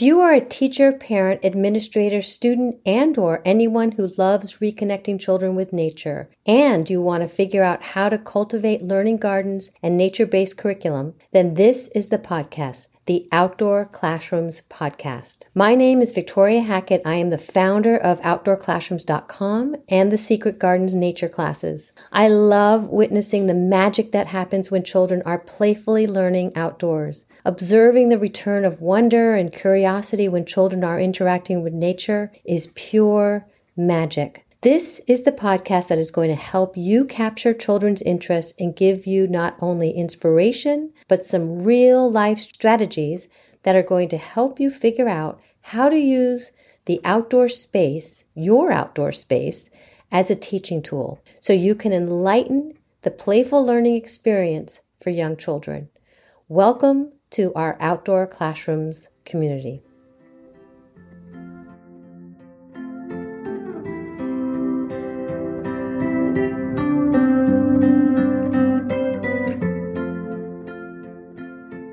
If you are a teacher, parent, administrator, student, and or anyone who loves reconnecting children with nature and you want to figure out how to cultivate learning gardens and nature-based curriculum, then this is the podcast the Outdoor Classrooms podcast. My name is Victoria Hackett. I am the founder of OutdoorClassrooms.com and the Secret Gardens Nature Classes. I love witnessing the magic that happens when children are playfully learning outdoors. Observing the return of wonder and curiosity when children are interacting with nature is pure magic. This is the podcast that is going to help you capture children's interest and give you not only inspiration, but some real life strategies that are going to help you figure out how to use the outdoor space, your outdoor space, as a teaching tool so you can enlighten the playful learning experience for young children. Welcome to our outdoor classrooms community.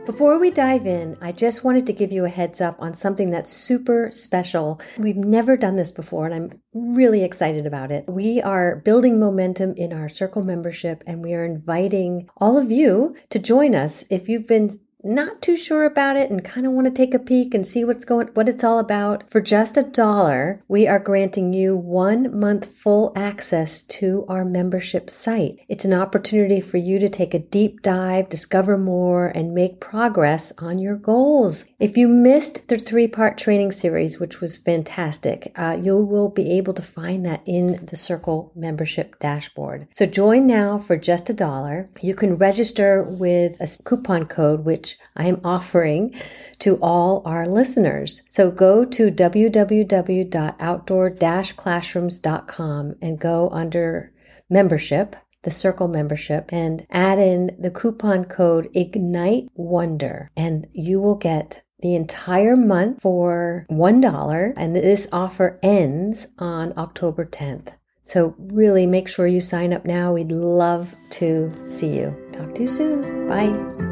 Before we dive in, I just wanted to give you a heads up on something that's super special. We've never done this before, and I'm really excited about it. We are building momentum in our circle membership, and we are inviting all of you to join us. If you've been not too sure about it and kind of want to take a peek and see what's going what it's all about. For just a dollar we are granting you one month full access to our membership site. It's an opportunity for you to take a deep dive discover more and make progress on your goals. If you missed the three part training series which was fantastic uh, you will be able to find that in the circle membership dashboard. So join now for just a dollar. You can register with a coupon code which which I am offering to all our listeners. So go to www.outdoor-classrooms.com and go under membership the circle membership and add in the coupon code ignite wonder and you will get the entire month for $1 and this offer ends on October 10th. So really make sure you sign up now. We'd love to see you. Talk to you soon. Bye.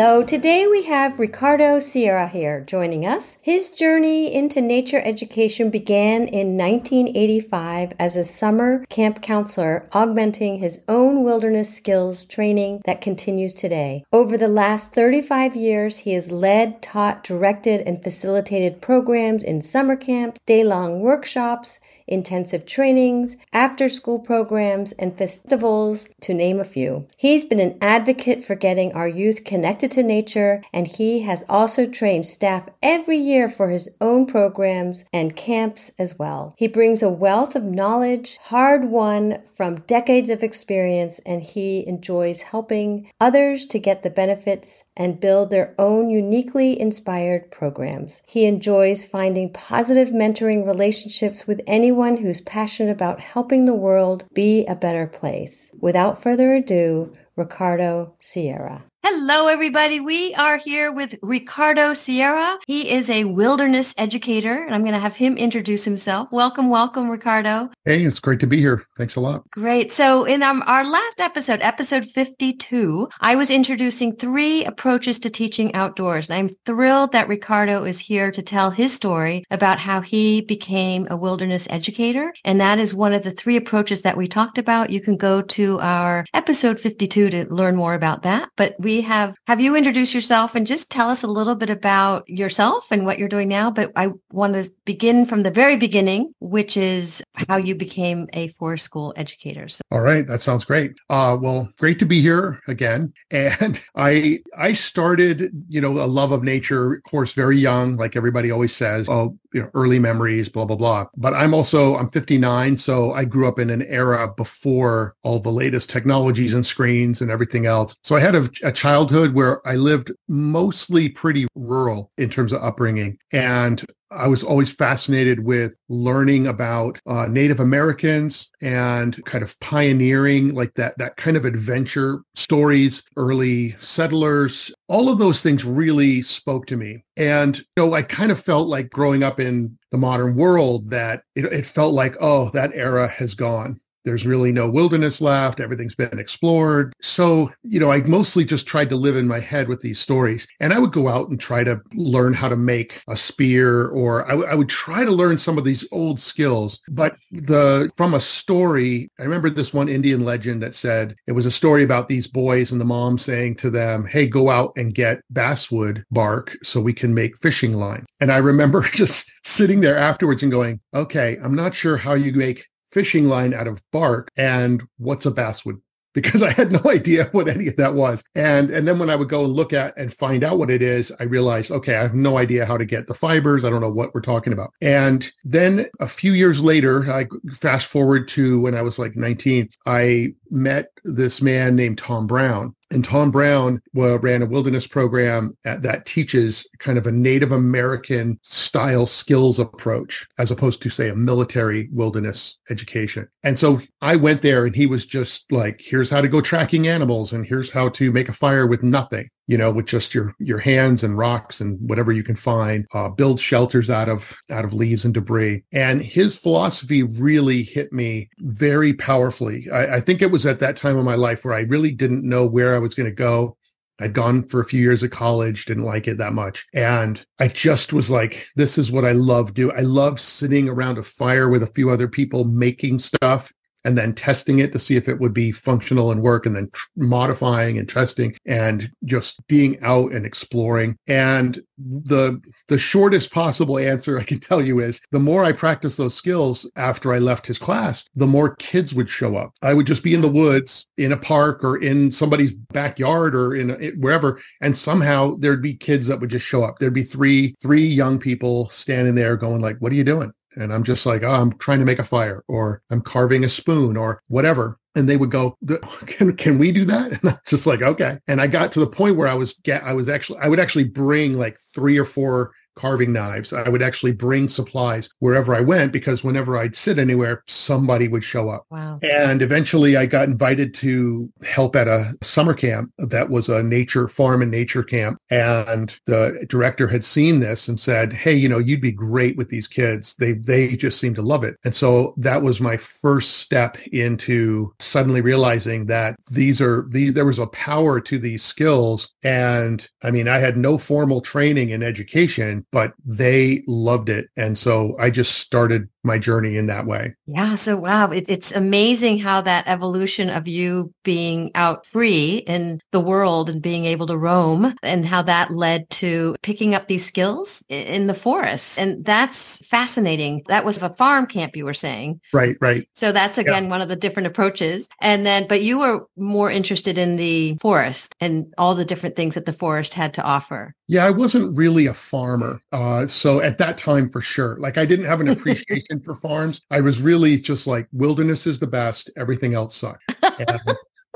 Hello, today we have Ricardo Sierra here joining us. His journey into nature education began in 1985 as a summer camp counselor, augmenting his own wilderness skills training that continues today. Over the last 35 years, he has led, taught, directed, and facilitated programs in summer camps, day long workshops, intensive trainings, after school programs, and festivals, to name a few. He's been an advocate for getting our youth connected to nature, and he has also trained staff every year for his own programs and camps as well. He brings a wealth of knowledge, hard won from decades of experience, and he enjoys helping others to get the benefits and build their own uniquely inspired programs. He enjoys finding positive mentoring relationships with anyone anyone who's passionate about helping the world be a better place. Without further ado, Ricardo Sierra. Hello, everybody. We are here with Ricardo Sierra. He is a wilderness educator, and I'm going to have him introduce himself. Welcome, welcome, Ricardo. Hey, it's great to be here. Thanks a lot. Great. So, in um, our last episode, episode 52, I was introducing three approaches to teaching outdoors. And I'm thrilled that Ricardo is here to tell his story about how he became a wilderness educator. And that is one of the three approaches that we talked about. You can go to our episode 52 to learn more about that. But we we have have you introduce yourself and just tell us a little bit about yourself and what you're doing now. But I want to begin from the very beginning, which is how you became a forest school educator. So. All right, that sounds great. Uh, well, great to be here again. And I I started, you know, a love of nature, course, very young, like everybody always says. Oh, you know, early memories, blah blah blah. But I'm also I'm 59, so I grew up in an era before all the latest technologies and screens and everything else. So I had a, a childhood where I lived mostly pretty rural in terms of upbringing. And I was always fascinated with learning about uh, Native Americans and kind of pioneering like that that kind of adventure stories, early settlers. All of those things really spoke to me. And you know, I kind of felt like growing up in the modern world that it, it felt like, oh, that era has gone there's really no wilderness left. Everything's been explored. So, you know, I mostly just tried to live in my head with these stories. And I would go out and try to learn how to make a spear, or I, w- I would try to learn some of these old skills. But the from a story, I remember this one Indian legend that said it was a story about these boys and the mom saying to them, Hey, go out and get basswood bark so we can make fishing line. And I remember just sitting there afterwards and going, Okay, I'm not sure how you make fishing line out of bark and what's a basswood because I had no idea what any of that was. And and then when I would go and look at and find out what it is, I realized, okay, I have no idea how to get the fibers. I don't know what we're talking about. And then a few years later, I fast forward to when I was like 19, I met this man named Tom Brown and Tom Brown well, ran a wilderness program at, that teaches kind of a Native American style skills approach, as opposed to, say, a military wilderness education. And so I went there and he was just like, here's how to go tracking animals and here's how to make a fire with nothing you know, with just your your hands and rocks and whatever you can find, uh, build shelters out of out of leaves and debris. And his philosophy really hit me very powerfully. I, I think it was at that time of my life where I really didn't know where I was going to go. I'd gone for a few years of college, didn't like it that much. And I just was like, this is what I love do. I love sitting around a fire with a few other people making stuff and then testing it to see if it would be functional and work and then tr- modifying and testing and just being out and exploring. And the the shortest possible answer i can tell you is the more i practiced those skills after i left his class the more kids would show up. I would just be in the woods in a park or in somebody's backyard or in a, wherever and somehow there'd be kids that would just show up. There'd be three three young people standing there going like what are you doing and I'm just like, oh, I'm trying to make a fire or I'm carving a spoon or whatever. And they would go, can, can we do that? And I'm just like, okay. And I got to the point where I was get, I was actually, I would actually bring like three or four carving knives. I would actually bring supplies wherever I went because whenever I'd sit anywhere, somebody would show up. Wow. And eventually I got invited to help at a summer camp that was a nature farm and nature camp. And the director had seen this and said, Hey, you know, you'd be great with these kids. They, they just seem to love it. And so that was my first step into suddenly realizing that these are these, there was a power to these skills. And I mean, I had no formal training in education, but they loved it. And so I just started my journey in that way. Yeah. So, wow. It, it's amazing how that evolution of you being out free in the world and being able to roam and how that led to picking up these skills in the forest. And that's fascinating. That was a farm camp you were saying. Right. Right. So that's again yeah. one of the different approaches. And then, but you were more interested in the forest and all the different things that the forest had to offer. Yeah. I wasn't really a farmer. Uh, so at that time, for sure, like I didn't have an appreciation for farms. I was really just like wilderness is the best. Everything else sucks.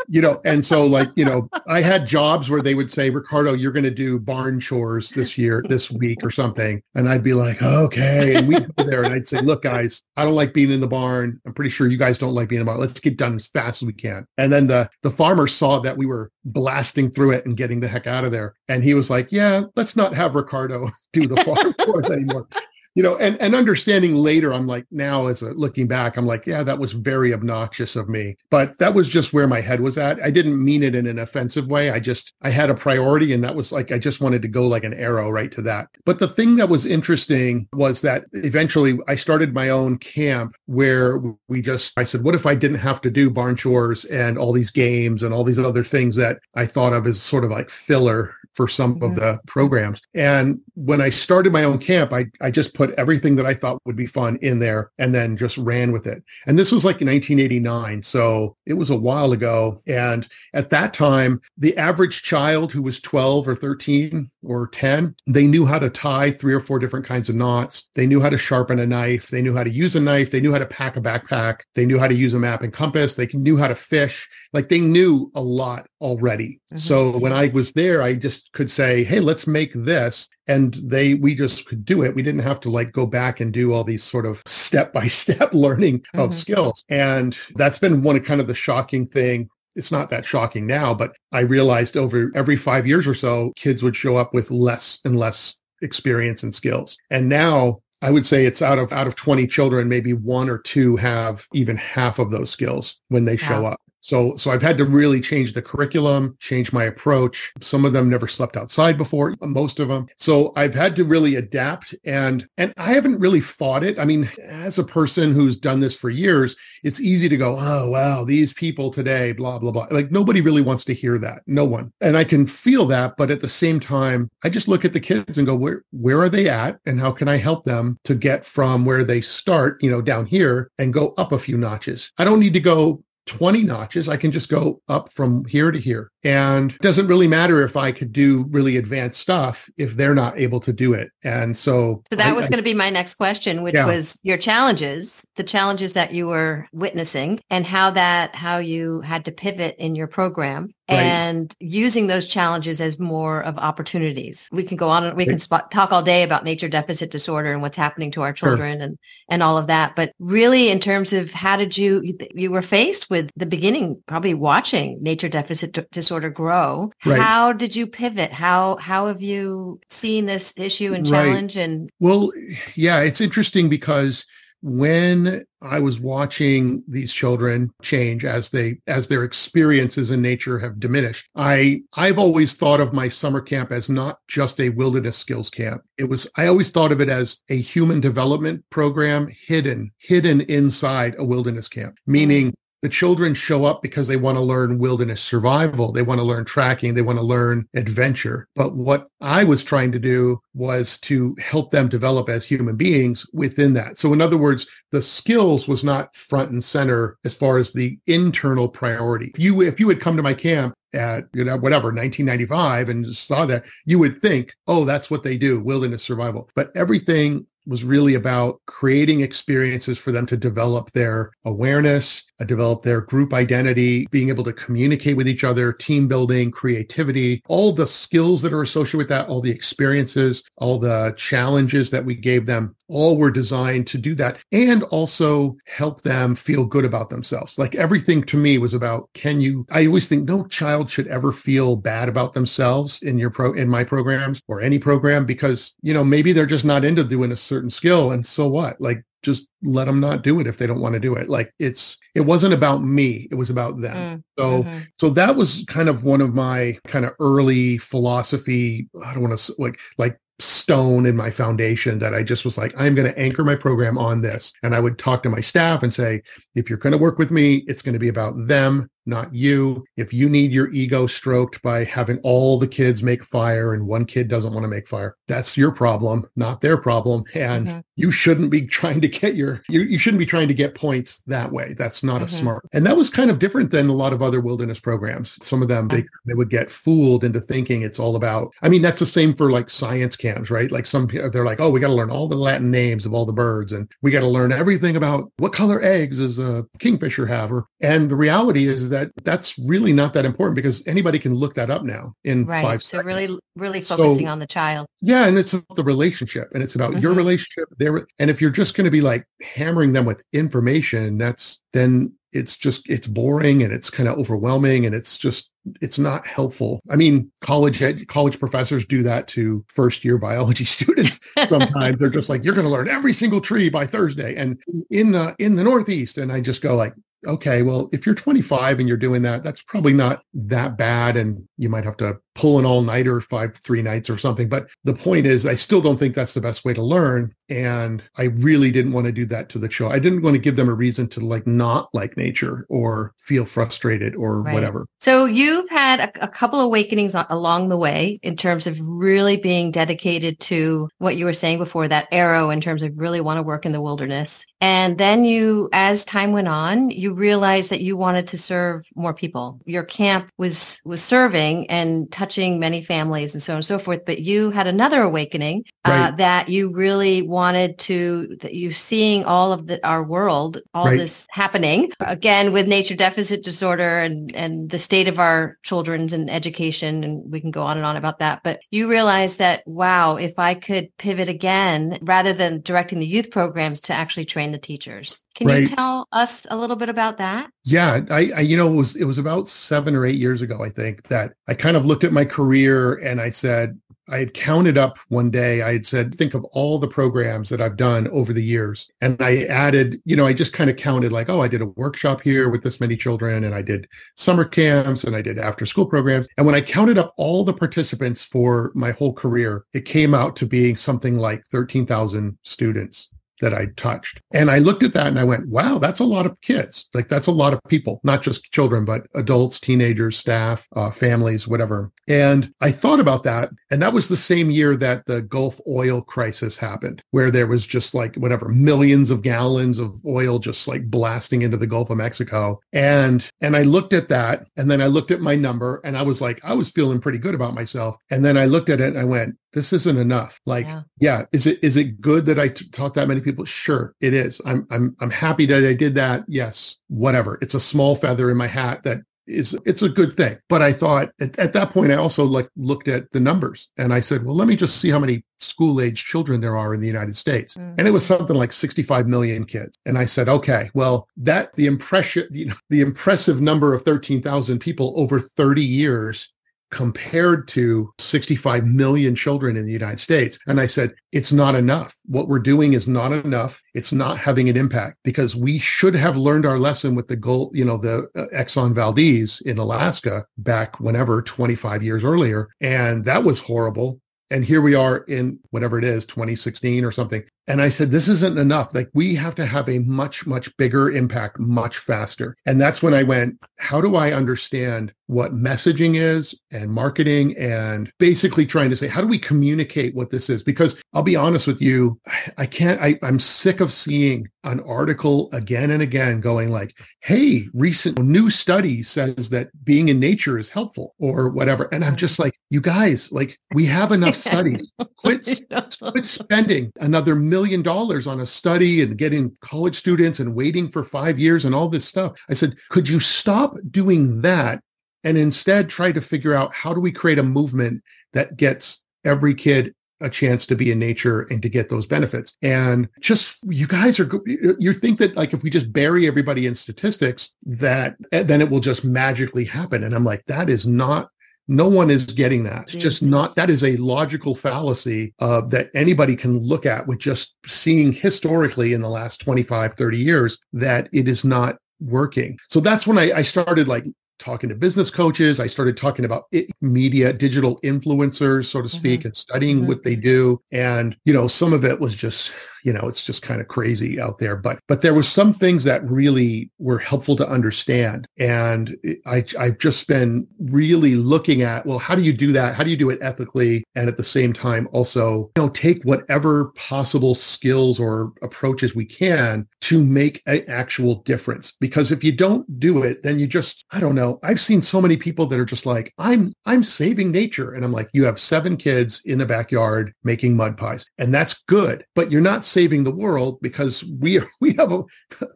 You know, and so like, you know, I had jobs where they would say, Ricardo, you're going to do barn chores this year, this week or something. And I'd be like, okay. And we'd go there and I'd say, look, guys, I don't like being in the barn. I'm pretty sure you guys don't like being in the barn. Let's get done as fast as we can. And then the, the farmer saw that we were blasting through it and getting the heck out of there. And he was like, yeah, let's not have Ricardo do the farm chores anymore you know, and, and understanding later, I'm like, now as a looking back, I'm like, yeah, that was very obnoxious of me. But that was just where my head was at. I didn't mean it in an offensive way. I just, I had a priority and that was like, I just wanted to go like an arrow right to that. But the thing that was interesting was that eventually I started my own camp where we just, I said, what if I didn't have to do barn chores and all these games and all these other things that I thought of as sort of like filler for some mm-hmm. of the programs. And when I started my own camp, I, I just put everything that I thought would be fun in there and then just ran with it. And this was like 1989. So it was a while ago. And at that time, the average child who was 12 or 13 or 10, they knew how to tie three or four different kinds of knots. They knew how to sharpen a knife. They knew how to use a knife. They knew how to pack a backpack. They knew how to use a map and compass. They knew how to fish. Like they knew a lot already. Mm-hmm. So when I was there, I just could say, Hey, let's make this. and they we just could do it we didn't have to like go back and do all these sort of step by step learning of mm-hmm. skills and that's been one of kind of the shocking thing it's not that shocking now, but I realized over every five years or so, kids would show up with less and less experience and skills. And now I would say it's out of out of 20 children, maybe one or two have even half of those skills when they show up. So, so I've had to really change the curriculum, change my approach. Some of them never slept outside before, most of them. So I've had to really adapt and, and I haven't really fought it. I mean, as a person who's done this for years, it's easy to go, Oh, wow, these people today, blah, blah, blah. Like nobody really wants to hear that. No one. And I can feel that. But at the same time, I just look at the kids and go, where, where are they at? And how can I help them to get from where they start, you know, down here and go up a few notches? I don't need to go 20 notches. I can just go up from here to here. And it doesn't really matter if I could do really advanced stuff if they're not able to do it. And so So that I, was going to be my next question, which yeah. was your challenges, the challenges that you were witnessing and how that how you had to pivot in your program right. and using those challenges as more of opportunities. We can go on and we can spot, talk all day about nature deficit disorder and what's happening to our children sure. and and all of that, but really in terms of how did you you were faced with the beginning probably watching nature deficit disorder grow. Right. How did you pivot? How how have you seen this issue and challenge right. and Well, yeah, it's interesting because when I was watching these children change as they as their experiences in nature have diminished, I I've always thought of my summer camp as not just a wilderness skills camp. It was I always thought of it as a human development program hidden hidden inside a wilderness camp, meaning the children show up because they want to learn wilderness survival. They want to learn tracking. They want to learn adventure. But what I was trying to do was to help them develop as human beings within that. So in other words, the skills was not front and center as far as the internal priority. If you, if you had come to my camp at you know whatever 1995 and saw that you would think oh that's what they do wilderness survival but everything was really about creating experiences for them to develop their awareness, Uh, develop their group identity, being able to communicate with each other, team building, creativity, all the skills that are associated with that, all the experiences, all the challenges that we gave them all were designed to do that and also help them feel good about themselves. Like everything to me was about, can you, I always think no child should ever feel bad about themselves in your pro, in my programs or any program because, you know, maybe they're just not into doing a certain skill. And so what? Like just let them not do it if they don't want to do it. Like it's, it wasn't about me. It was about them. Mm, so, mm-hmm. so that was kind of one of my kind of early philosophy. I don't want to like, like stone in my foundation that I just was like, I'm going to anchor my program on this. And I would talk to my staff and say, if you're going to work with me, it's going to be about them, not you. If you need your ego stroked by having all the kids make fire and one kid doesn't want to make fire, that's your problem, not their problem. And mm-hmm. you shouldn't be trying to get your, you, you shouldn't be trying to get points that way. That's not mm-hmm. a smart. And that was kind of different than a lot of other wilderness programs. Some of them, they, they would get fooled into thinking it's all about, I mean, that's the same for like science camps, right? Like some, they're like, oh, we got to learn all the Latin names of all the birds and we got to learn everything about what color eggs does a kingfisher have? Or, and the reality is that that's really not that important because anybody can look that up now in right. five so seconds. really, really focusing so, on the child. Yeah. And it's about the relationship and it's about mm-hmm. your relationship there. And if you're just going to be like hammering them with information, that's then it's just it's boring and it's kind of overwhelming and it's just it's not helpful. I mean, college ed, college professors do that to first year biology students. Sometimes they're just like, "You're going to learn every single tree by Thursday," and in the in the Northeast, and I just go like, "Okay, well, if you're 25 and you're doing that, that's probably not that bad, and you might have to pull an all nighter five, three nights or something. But the point is, I still don't think that's the best way to learn. And I really didn't want to do that to the show. I didn't want to give them a reason to like not like nature or feel frustrated or right. whatever. So you've had a, a couple awakenings along the way in terms of really being dedicated to what you were saying before, that arrow in terms of really want to work in the wilderness. And then you, as time went on, you realized that you wanted to serve more people. Your camp was, was serving and touching many families and so on and so forth. But you had another awakening uh, that you really wanted to, that you seeing all of the, our world, all right. this happening again with nature deficit disorder and, and the state of our children's and education. And we can go on and on about that. But you realized that, wow, if I could pivot again, rather than directing the youth programs to actually train the teachers. Can right. you tell us a little bit about that? Yeah, I, I, you know, it was it was about seven or eight years ago, I think, that I kind of looked at my career and I said, I had counted up one day. I had said, think of all the programs that I've done over the years. And I added, you know, I just kind of counted like, oh, I did a workshop here with this many children and I did summer camps and I did after school programs. And when I counted up all the participants for my whole career, it came out to being something like 13,000 students that I touched. And I looked at that and I went, wow, that's a lot of kids. Like that's a lot of people, not just children, but adults, teenagers, staff, uh, families, whatever. And I thought about that. And that was the same year that the Gulf oil crisis happened, where there was just like whatever millions of gallons of oil just like blasting into the Gulf of Mexico. And, and I looked at that and then I looked at my number and I was like, I was feeling pretty good about myself. And then I looked at it and I went, this isn't enough. Like, yeah, yeah is it is it good that I t- taught that many people? Sure, it is. I'm I'm I'm happy that I did that. Yes, whatever. It's a small feather in my hat that is it's a good thing. But I thought at, at that point I also like looked at the numbers and I said, well, let me just see how many school age children there are in the United States. Mm-hmm. And it was something like 65 million kids. And I said, okay, well, that the impression, you know, the impressive number of 13,000 people over 30 years compared to 65 million children in the United States. And I said, it's not enough. What we're doing is not enough. It's not having an impact because we should have learned our lesson with the gold, you know, the uh, Exxon Valdez in Alaska back whenever 25 years earlier. And that was horrible. And here we are in whatever it is, 2016 or something. And I said, this isn't enough. Like we have to have a much, much bigger impact much faster. And that's when I went, how do I understand what messaging is and marketing and basically trying to say, how do we communicate what this is? Because I'll be honest with you, I can't, I, I'm sick of seeing an article again and again going like, hey, recent new study says that being in nature is helpful or whatever. And I'm just like, you guys, like we have enough studies. Quit, quit spending another million dollars on a study and getting college students and waiting for five years and all this stuff. I said, could you stop doing that and instead try to figure out how do we create a movement that gets every kid a chance to be in nature and to get those benefits. And just you guys are you think that like if we just bury everybody in statistics that eh, then it will just magically happen and I'm like that is not no one is getting that. It's just not, that is a logical fallacy uh, that anybody can look at with just seeing historically in the last 25, 30 years that it is not working. So that's when I, I started like talking to business coaches. I started talking about it, media, digital influencers, so to speak, mm-hmm. and studying mm-hmm. what they do. And, you know, some of it was just you know, it's just kind of crazy out there. But but there was some things that really were helpful to understand. And I I've just been really looking at, well, how do you do that? How do you do it ethically? And at the same time, also, you know, take whatever possible skills or approaches we can to make an actual difference. Because if you don't do it, then you just, I don't know. I've seen so many people that are just like, I'm I'm saving nature. And I'm like, you have seven kids in the backyard making mud pies. And that's good, but you're not saving the world because we are, we have a,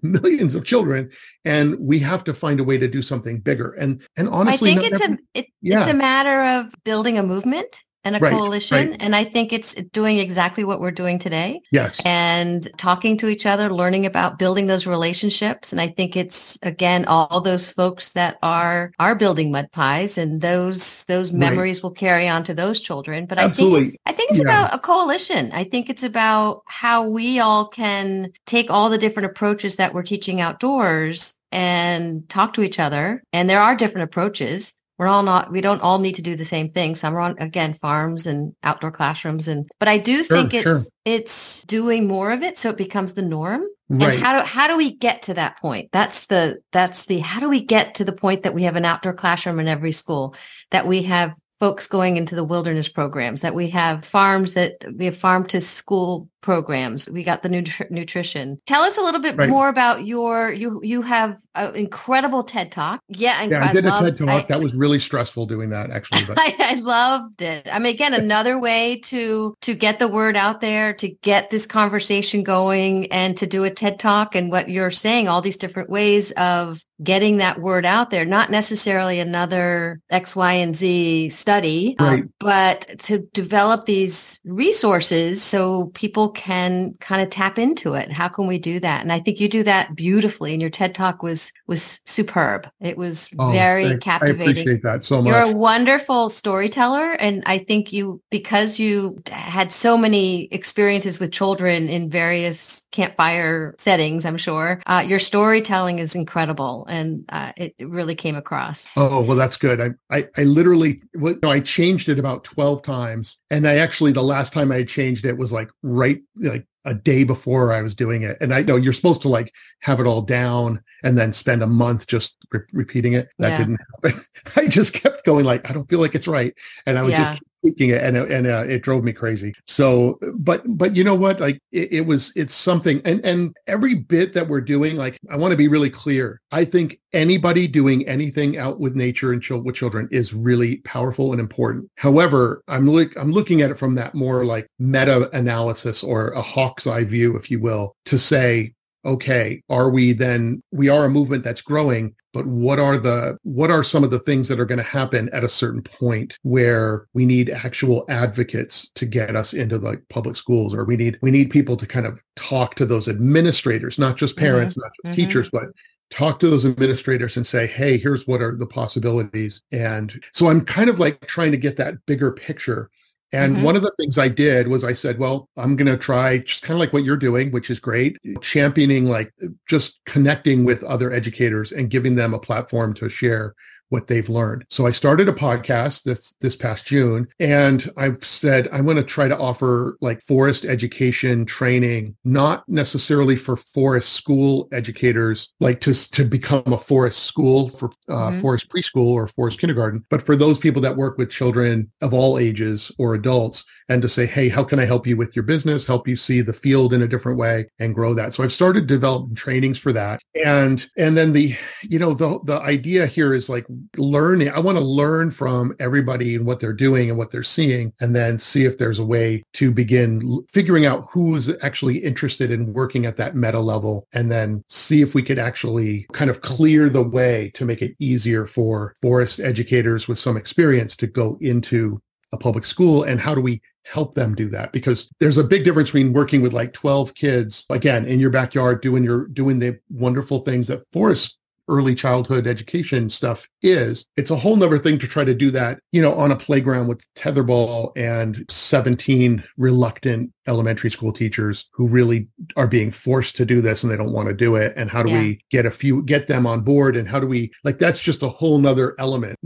millions of children and we have to find a way to do something bigger. And and honestly, I think it's a it, yeah. it's a matter of building a movement and a right, coalition. Right. And I think it's doing exactly what we're doing today. Yes. And talking to each other, learning about building those relationships. And I think it's again, all those folks that are, are building mud pies and those, those memories right. will carry on to those children. But Absolutely. I think, I think it's yeah. about a coalition. I think it's about how we all can take all the different approaches that we're teaching outdoors and talk to each other. And there are different approaches we're all not we don't all need to do the same thing some are on again farms and outdoor classrooms and but i do sure, think it's sure. it's doing more of it so it becomes the norm right. and how do how do we get to that point that's the that's the how do we get to the point that we have an outdoor classroom in every school that we have folks going into the wilderness programs that we have farms that we have farm to school programs. We got the nutri- nutrition. Tell us a little bit Right. more about your you you have an incredible TED talk. Yeah, and Yeah, I did a love- TED talk. I- that was really stressful doing that actually. But I, I loved it. I mean, again, another way to to get the word out there, to get this conversation going, and to do a TED talk. And what you're saying, all these different ways of getting that word out there, not necessarily another X, Y, and Z study, um, Right. but to develop these resources so people can kind of tap into it. How can we do that? And I think you do that beautifully. And your TED talk was was superb. It was oh, very thank- captivating. I appreciate that so much. You're a wonderful storyteller. And I think you, because you had so many experiences with children in various campfire settings, I'm sure, uh, your storytelling is incredible. And uh, it really came across. Oh, well, that's good. I, I, I literally, well, no, I changed it about 12 times. And I actually, the last time I changed it was like right, like a day before I was doing it. And I know you're supposed to like have it all down and then spend a month just re- repeating it. That Yeah. didn't happen. I just kept going like, I don't feel like it's right. And I would Yeah. just tweaking it and, and uh, it drove me crazy. So, but, but you know what? Like it, it was, it's something. And, and every bit that we're doing, like I want to be really clear. I think anybody doing anything out with nature and with children is really powerful and important. However, I'm look I'm looking at it from that more like meta analysis or a hawk's eye view, if you will, to say, okay, are we then we are a movement that's growing, but what are the what are some of the things that are going to happen at a certain point where we need actual advocates to get us into the public schools or we need we need people to kind of talk to those administrators, not just parents, not just mhm. teachers, but talk to those administrators and say, hey, here's what are the possibilities. And so I'm kind of like trying to get that bigger picture. And Mhm. one of the things I did was I said, well, I'm going to try just kind of like what you're doing, which is great, championing like just connecting with other educators and giving them a platform to share what they've learned. So I started a podcast this this past June and I've said I'm going to try to offer like forest education training not necessarily for forest school educators like to to become a forest school for uh, Mhm. forest preschool or forest kindergarten but for those people that work with children of all ages or adults and to say, hey, how can I help you with your business, help you see the field in a different way and grow that. So I've started developing trainings for that. And and then the, you know, the the idea here is like learning. I want to learn from everybody and what they're doing and what they're seeing, and then see if there's a way to begin figuring out who's actually interested in working at that meta level, and then see if we could actually kind of clear the way to make it easier for forest educators with some experience to go into a public school and how do we help them do that? Because there's a big difference between working with like 12 kids again in your backyard doing your doing the wonderful things that forest early childhood education stuff is. It's a whole nother thing to try to do that you know on a playground with tetherball and 17 reluctant elementary school teachers who really are being forced to do this and they don't want to do it and how do Yeah. we get a few get them on board and how do we like that's just a whole nother element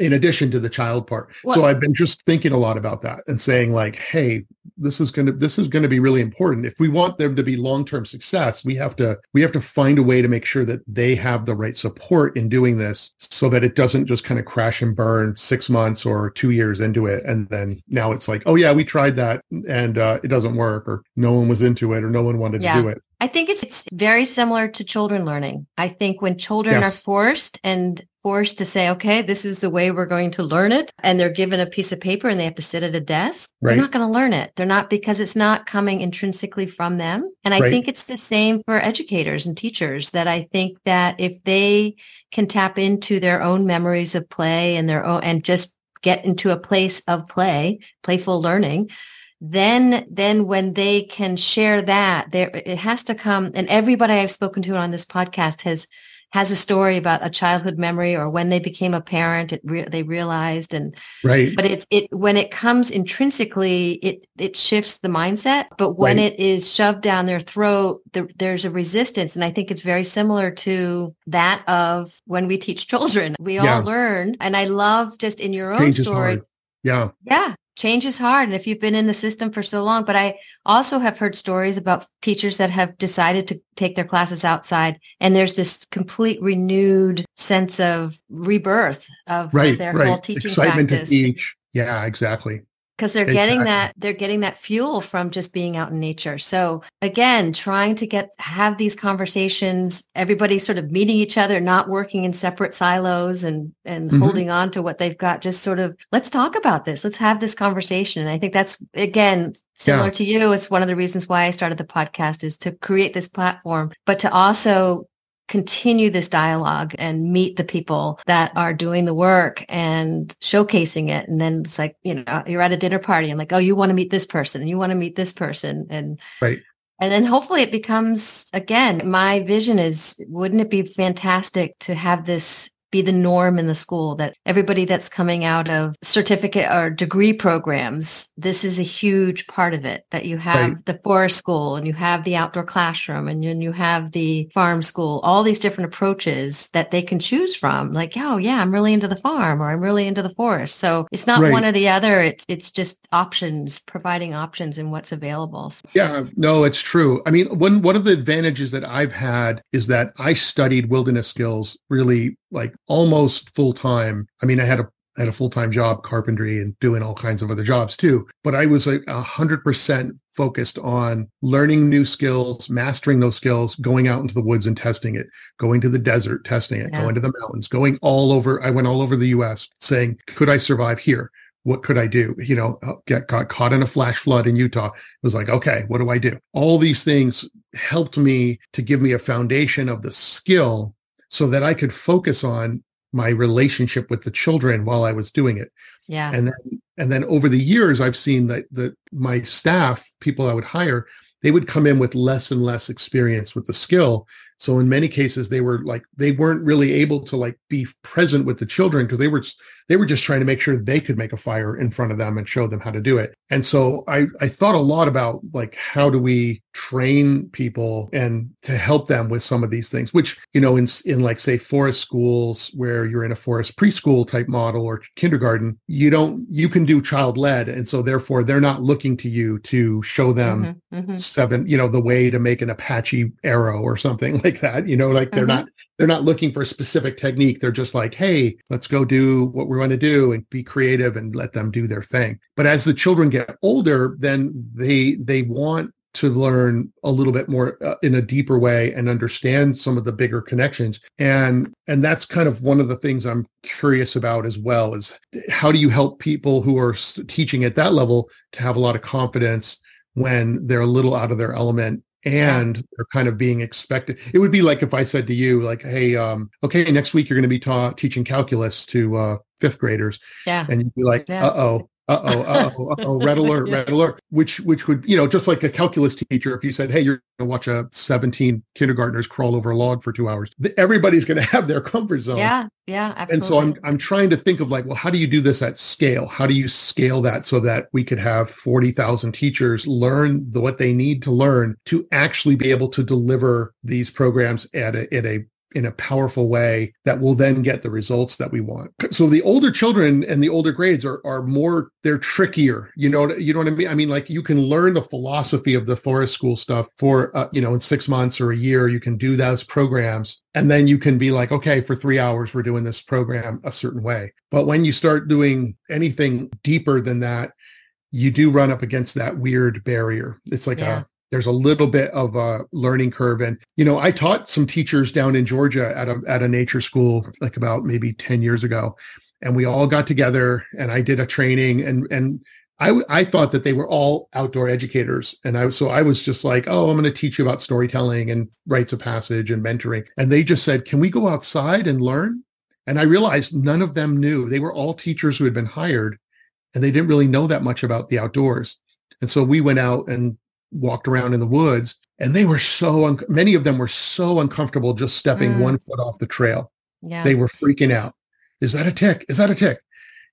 in addition to the child part so i've been just thinking a lot about that and saying like hey this is going to this is going to be really important if we want them to be long-term success we have to we have to find a way to make sure that they have the right support in doing this so that it doesn't just kind of crash and burn six months or two years into it and then now it's like oh yeah we tried that and uh, it doesn't work or no one was into it or no one wanted Yeah. to do it I think it's, it's very similar to children learning. I think when children Yes. are forced and forced to say, okay, this is the way we're going to learn it, and they're given a piece of paper and they have to sit at a desk, Right. they're not going to learn it. They're not because it's not coming intrinsically from them. And I Right. think it's the same for educators and teachers that I think that if they can tap into their own memories of play and their own, and just get into a place of play, playful learning, then then when they can share that there it has to come and everybody i've spoken to on this podcast has has a story about a childhood memory or when they became a parent it re- they realized and right. but it's it when it comes intrinsically it it shifts the mindset but when Right. it is shoved down their throat the, there's a resistance and i think it's very similar to that of when we teach children. We Yeah. all learn and i love just in your own change story yeah. Yeah, change is hard. And if you've been in the system for so long, but I also have heard stories about teachers that have decided to take their classes outside and there's this complete renewed sense of rebirth of right their right whole teaching excitement practice. to teach yeah exactly because they're exactly. getting that they're getting that fuel from just being out in nature so again trying to get have these conversations everybody sort of meeting each other not working in separate silos and and mm-hmm. holding on to what they've got just sort of let's talk about this let's have this conversation and i think that's again similar yeah. to you it's one of the reasons why i started the podcast is to create this platform but to also continue this dialogue and meet the people that are doing the work and showcasing it. And then it's like, you know, you're at a dinner party and like, oh, you want to meet this person and you want to meet this person. And right. And then hopefully it becomes again, my vision is wouldn't it be fantastic to have this be the norm in the school that everybody that's coming out of certificate or degree programs, this is a huge part of it that you have right. the forest school and you have the outdoor classroom and then you have the farm school, all these different approaches that they can choose from. Like, oh yeah, I'm really into the farm or I'm really into the forest. So it's not right. one or the other. It's, it's just options, providing options in what's available. Yeah, no, it's true. I mean, one, one of the advantages that I've had is that I studied wilderness skills really like almost full time. I mean, I had a I had a full time job, carpentry, and doing all kinds of other jobs too. But I was like a hundred percent focused on learning new skills, mastering those skills, going out into the woods and testing it, going to the desert, testing it, yeah. going to the mountains, going all over. I went all over the U.S. saying, could I survive here? What could I do? You know, uh, get got caught in a flash flood in Utah. It was like, okay, what do I do? All these things helped me to give me a foundation of the skill so that I could focus on my relationship with the children while I was doing it. Yeah. And then, and then over the years, I've seen that that my staff, people I would hire, they would come in with less and less experience with the skill. So in many cases, they were like they weren't really able to like be present with the children because they were they were just trying to make sure they could make a fire in front of them and show them how to do it. And so I I thought a lot about like how do we train people and to help them with some of these things, which you know in in like say forest schools where you're in a forest preschool type model or kindergarten, you don't you can do child led, and so therefore they're not looking to you to show them mm-hmm, mm-hmm. seven you know the way to make an Apache arrow or something like that. You know, like they're mm-hmm. not they're not looking for a specific technique. They're just like, hey, let's go do what we want to do and be creative and let them do their thing. But as the children get older, then they they want to learn a little bit more uh, in a deeper way and understand some of the bigger connections and and that's kind of one of the things i'm curious about as well is how do you help people who are teaching at that level to have a lot of confidence when they're a little out of their element and they're kind of being expected. It would be like if I said to you, like, "Hey, um, okay, next week you're going to be taught teaching calculus to uh, fifth graders," yeah, and you'd be like, yeah. "Uh oh." Uh oh, uh oh, oh, red alert, red alert. Which, which would, you know, just like a calculus teacher, if you said, "Hey, you're going to watch a 17 kindergartners crawl over a log for two hours," everybody's going to have their comfort zone. Yeah, yeah, absolutely. And so I'm, I'm trying to think of like, well, how do you do this at scale? How do you scale that so that we could have 40,000 teachers learn the, what they need to learn to actually be able to deliver these programs at a, at a in a powerful way that will then get the results that we want. So the older children and the older grades are are more they're trickier. You know you know what I mean? I mean like you can learn the philosophy of the forest school stuff for uh, you know in 6 months or a year you can do those programs and then you can be like okay for 3 hours we're doing this program a certain way. But when you start doing anything deeper than that you do run up against that weird barrier. It's like yeah. a there's a little bit of a learning curve. And, you know, I taught some teachers down in Georgia at a, at a nature school, like about maybe 10 years ago. And we all got together and I did a training and, and I, I thought that they were all outdoor educators. And I so I was just like, oh, I'm going to teach you about storytelling and rites of passage and mentoring. And they just said, can we go outside and learn? And I realized none of them knew. They were all teachers who had been hired and they didn't really know that much about the outdoors. And so we went out and walked around in the woods and they were so un- many of them were so uncomfortable just stepping mm. one foot off the trail. Yeah. they were freaking out. Is that a tick? Is that a tick?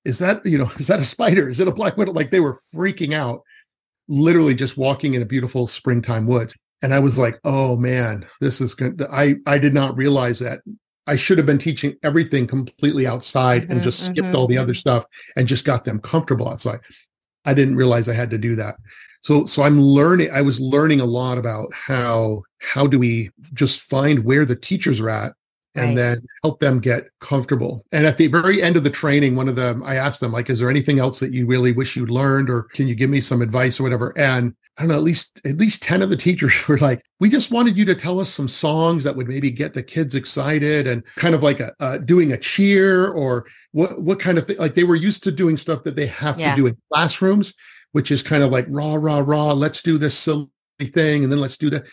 Is that you know is that a spider? Is it a black widow? Like they were freaking out literally just walking in a beautiful springtime woods. And i was like oh man this is good i i did not realize that. I should have been teaching everything completely outside mm-hmm, and just skipped mm-hmm. all the other stuff and just got them comfortable outside. I didn't realize i had to do that so so i'm learning i was learning a lot about how how do we just find where the teachers are at and right. then help them get comfortable. And at the very end of the training, one of them, I asked them, like, is there anything else that you really wish you learned or can you give me some advice or whatever? And I don't know, at least at least 10 of the teachers were like, we just wanted you to tell us some songs that would maybe get the kids excited and kind of like a, uh, doing a cheer or what what kind of thing like they were used to doing stuff that they have yeah. to do in classrooms, which is kind of like rah, rah, rah, let's do this silly thing and then let's do that.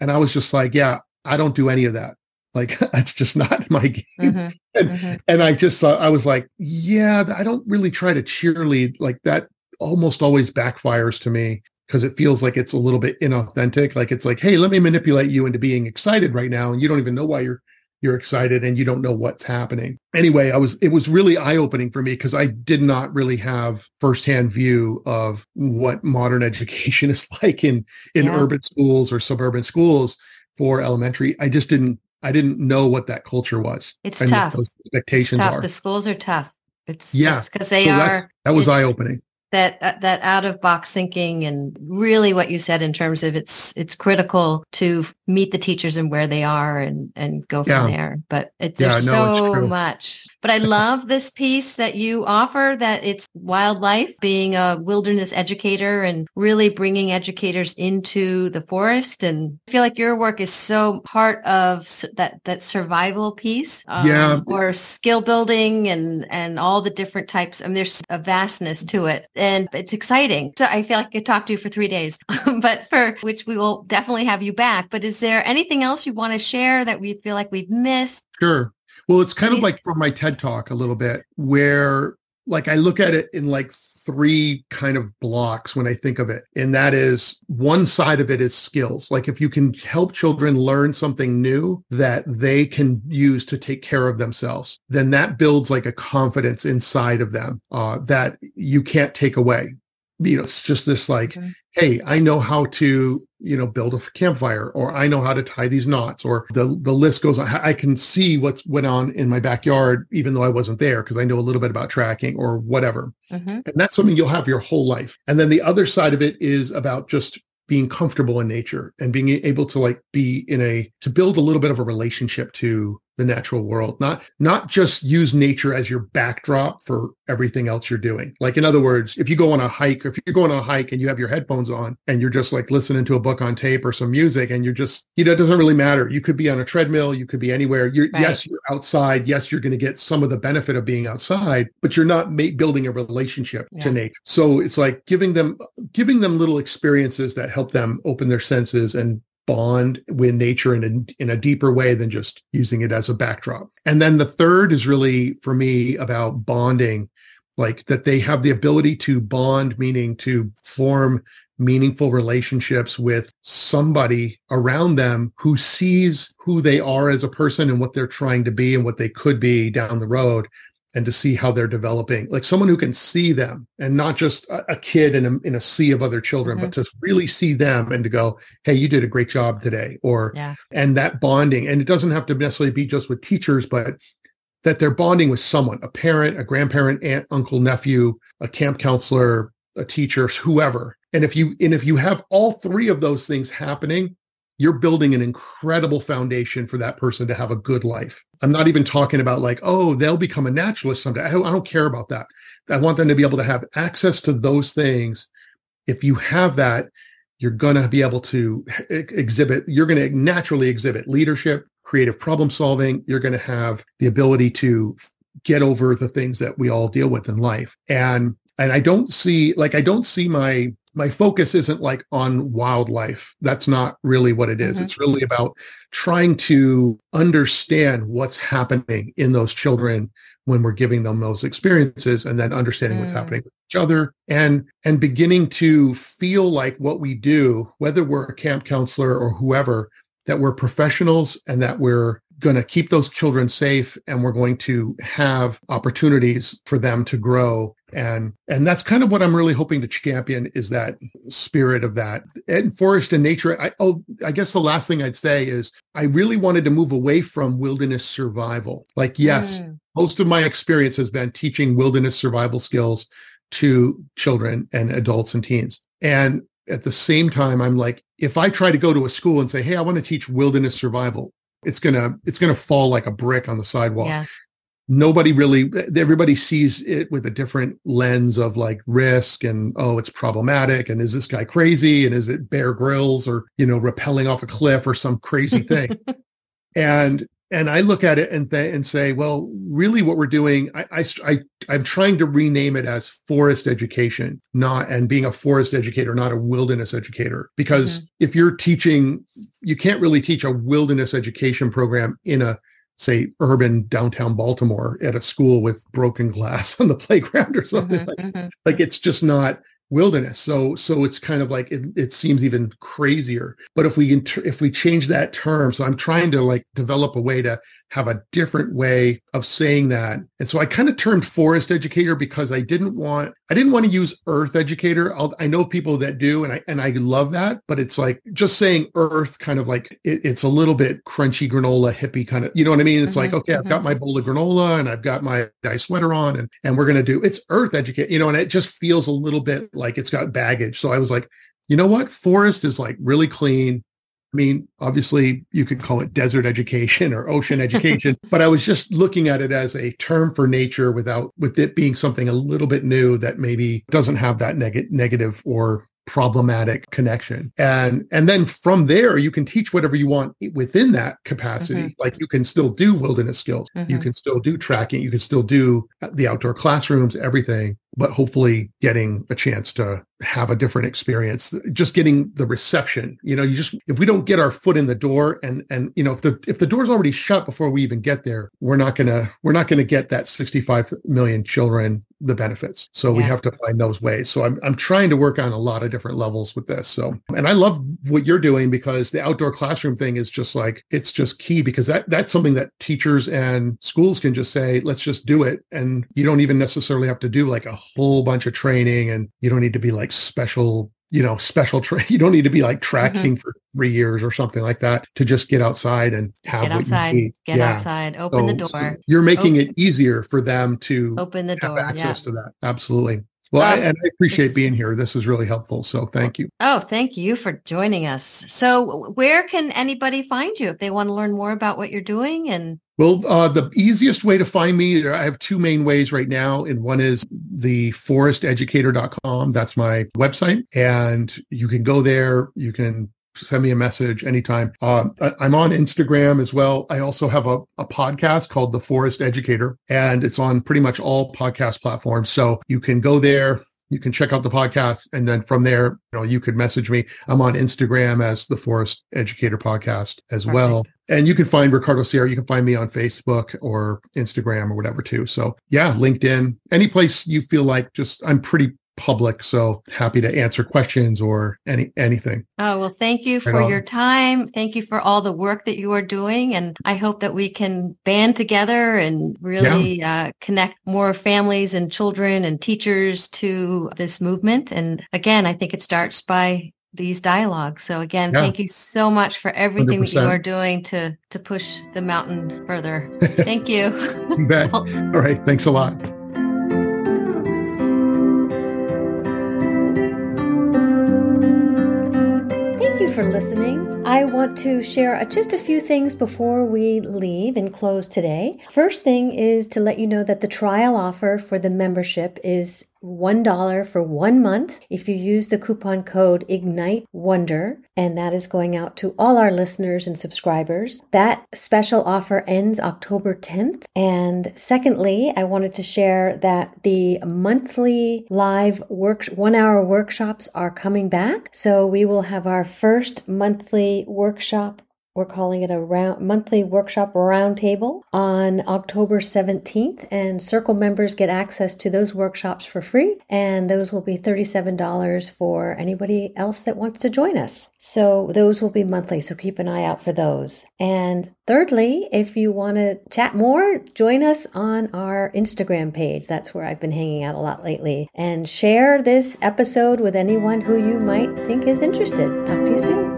And I was just like, yeah, I don't do any of that. Like that's just not my game. Mm-hmm. And, mm-hmm. and I just thought, I was like, yeah, I don't really try to cheerlead like that almost always backfires to me because it feels like it's a little bit inauthentic. Like it's like, hey, let me manipulate you into being excited right now. And you don't even know why you're you're excited and you don't know what's happening. Anyway, I was it was really eye-opening for me because I did not really have firsthand view of what modern education is like in in yeah. urban schools or suburban schools for elementary. I just didn't I didn't know what that culture was. It's tough. expectations it's tough. are. The schools are tough. It's yeah because they so are. That was eye opening that uh, that out of box thinking and really what you said in terms of it's it's critical to meet the teachers and where they are and and go from yeah. there. But it, there's yeah, no, so much. But i love this piece that you offer that it's wildlife being a wilderness educator and really bringing educators into the forest. And i feel like your work is so part of that that survival piece um, yeah. or skill building and and all the different types. I mean there's a vastness to it. And it's exciting. So I feel like I could talk to you for three days, but for which we will definitely have you back. But is there anything else you want to share that we feel like we've missed? Sure. Well, it's kind Please. of like from my TED talk a little bit where like I look at it in like three kind of blocks when I think of it. And that is one side of it is skills. Like if you can help children learn something new that they can use to take care of themselves, then that builds like a confidence inside of them uh, that you can't take away. You know, it's just this like, mm-hmm. hey, I know how to you know, build a campfire or I know how to tie these knots or the, the list goes on. I can see what's went on in my backyard, even though I wasn't there because I know a little bit about tracking or whatever. Mm-hmm. And that's something you'll have your whole life. And then the other side of it is about just being comfortable in nature and being able to like be in a to build a little bit of a relationship to the natural world not not just use nature as your backdrop for everything else you're doing. Like in other words if you go on a hike or if you're going on a hike and you have your headphones on and you're just like listening to a book on tape or some music and you're just you know it doesn't really matter. You could be on a treadmill you could be anywhere. You're right. yes you're outside. Yes you're going to get some of the benefit of being outside but you're not ma- building a relationship yeah. to nature. So it's like giving them giving them little experiences that help them open their senses and bond with nature in a, in a deeper way than just using it as a backdrop. And then the third is really for me about bonding, like that they have the ability to bond, meaning to form meaningful relationships with somebody around them who sees who they are as a person and what they're trying to be and what they could be down the road and to see how they're developing like someone who can see them and not just a, a kid in a, in a sea of other children mm-hmm. but to really see them and to go hey you did a great job today or yeah. and that bonding and it doesn't have to necessarily be just with teachers but that they're bonding with someone a parent a grandparent aunt uncle nephew a camp counselor a teacher whoever and if you and if you have all three of those things happening you're building an incredible foundation for that person to have a good life. I'm not even talking about like, oh, they'll become a naturalist someday. I don't care about that. I want them to be able to have access to those things. If you have that, you're going to be able to exhibit, you're going to naturally exhibit leadership, creative problem solving. You're going to have the ability to get over the things that we all deal with in life. And, and I don't see, like, I don't see my my focus isn't like on wildlife. That's not really what it is. Mm-hmm. It's really about trying to understand what's happening in those children when we're giving them those experiences and then understanding mm. what's happening with each other and and beginning to feel like what we do whether we're a camp counselor or whoever that we're professionals and that we're going to keep those children safe and we're going to have opportunities for them to grow. And and that's kind of what i'm really hoping to champion is that spirit of that. And forest and nature i oh i guess the last thing i'd say is i really wanted to move away from wilderness survival. Like yes mm. most of my experience has been teaching wilderness survival skills to children and adults and teens. And at the same time i'm like if i try to go to a school and say hey i want to teach wilderness survival it's gonna it's gonna fall like a brick on the sidewalk. Yeah. Nobody really everybody sees it with a different lens of like risk and oh it's problematic and is this guy crazy and is it Bear Grylls or you know rappelling off a cliff or some crazy thing. and and I look at it and th- and say, well, really, what we're doing, I, I, I am trying to rename it as forest education, not and being a forest educator, not a wilderness educator. Because mm-hmm. if you're teaching, you can't really teach a wilderness education program in a say urban downtown Baltimore at a school with broken glass on the playground or something mm-hmm, like, mm-hmm. like it's just not wilderness. So so it's kind of like it, it seems even crazier. But if we can if we change that term, so I'm trying to like develop a way to have a different way of saying that. And so I kind of termed forest educator because I didn't want I didn't want to use earth educator. I'll, i know people that do, and I and I love that. But it's like just saying earth, kind of like it, it's a little bit crunchy granola hippie kind of. You know what I mean? It's mm-hmm, like okay, mm-hmm. I've got my bowl of granola and I've got my dye sweater on, and and we're gonna do it's earth educate. You know, and it just feels a little bit like it's got baggage. So I was like, you know what? Forest is like really clean. I mean, obviously, you could call it desert education or ocean education, but I was just looking at it as a term for nature without, with it being something a little bit new that maybe doesn't have that neg- negative or problematic connection. And and then from there you can teach whatever you want within that capacity. Mm-hmm. like you can still do wilderness skills. Mm-hmm. you can still do tracking. You can still do the outdoor classrooms everything. But hopefully getting a chance to have a different experience just getting the reception. You know you just if we don't get our foot in the door and and you know if the if the door's already shut before we even get there we're not gonna we're not gonna get that 65 million children the benefits. So yeah. we have to find those ways. So I'm, I'm trying to work on a lot of different levels with this. So and i love what you're doing because the outdoor classroom thing is just like it's just key because that that's something that teachers and schools can just say let's just do it. And you don't even necessarily have to do like a whole bunch of training and you don't need to be like special you know special tra- you don't need to be like tracking mm-hmm. for three years or something like that to just get outside and have get outside get yeah. outside open so, the door so you're making open. it easier for them to open the door access yeah. to that absolutely well, I, and I appreciate being here. This is really helpful. So thank you. Oh, thank you for joining us. So where can anybody find you if they want to learn more about what you're doing and well, uh, the easiest way to find me, I have two main ways right now. And one is the foresteducator.com. That's my website. And you can go there. You can send me a message anytime. Uh, I'm on Instagram as well. I also have a, a podcast called The Forest Educator, and it's on pretty much all podcast platforms. So you can go there, you can check out the podcast. And then from there you know you could message me. I'm on instagram as the forest educator podcast as Perfect. well. And you can find ricardo sierra. You can find me on facebook or instagram or whatever too. So yeah linkedin any place you feel like just i'm pretty public. So happy to answer questions or any anything. Oh, well, thank you for your time. Thank you for all the work that you are doing. And I hope that we can band together and really yeah. uh, connect more families and children and teachers to this movement. And again, I think it starts by these dialogues. So again, yeah. thank you so much for everything 100%. that you are doing to to push the mountain further. Thank you. you bet. All right. Thanks a lot. For listening. I want to share uh, just a few things before we leave and close today. First thing is to let you know that the trial offer for the membership is $1 for one month if you use the coupon code Ignite Wonder, and that is going out to all our listeners and subscribers. That special offer ends October 10th. And secondly, I wanted to share that the monthly live work one hour workshops are coming back. So we will have our first monthly workshop we're calling it a round, monthly workshop roundtable on October 17th, and Circle members get access to those workshops for free, and those will be $37 for anybody else that wants to join us. So those will be monthly, so keep an eye out for those. And thirdly, if you want to chat more, join us on our Instagram page. That's where I've been hanging out a lot lately. And share this episode with anyone who you might think is interested. Talk to you soon.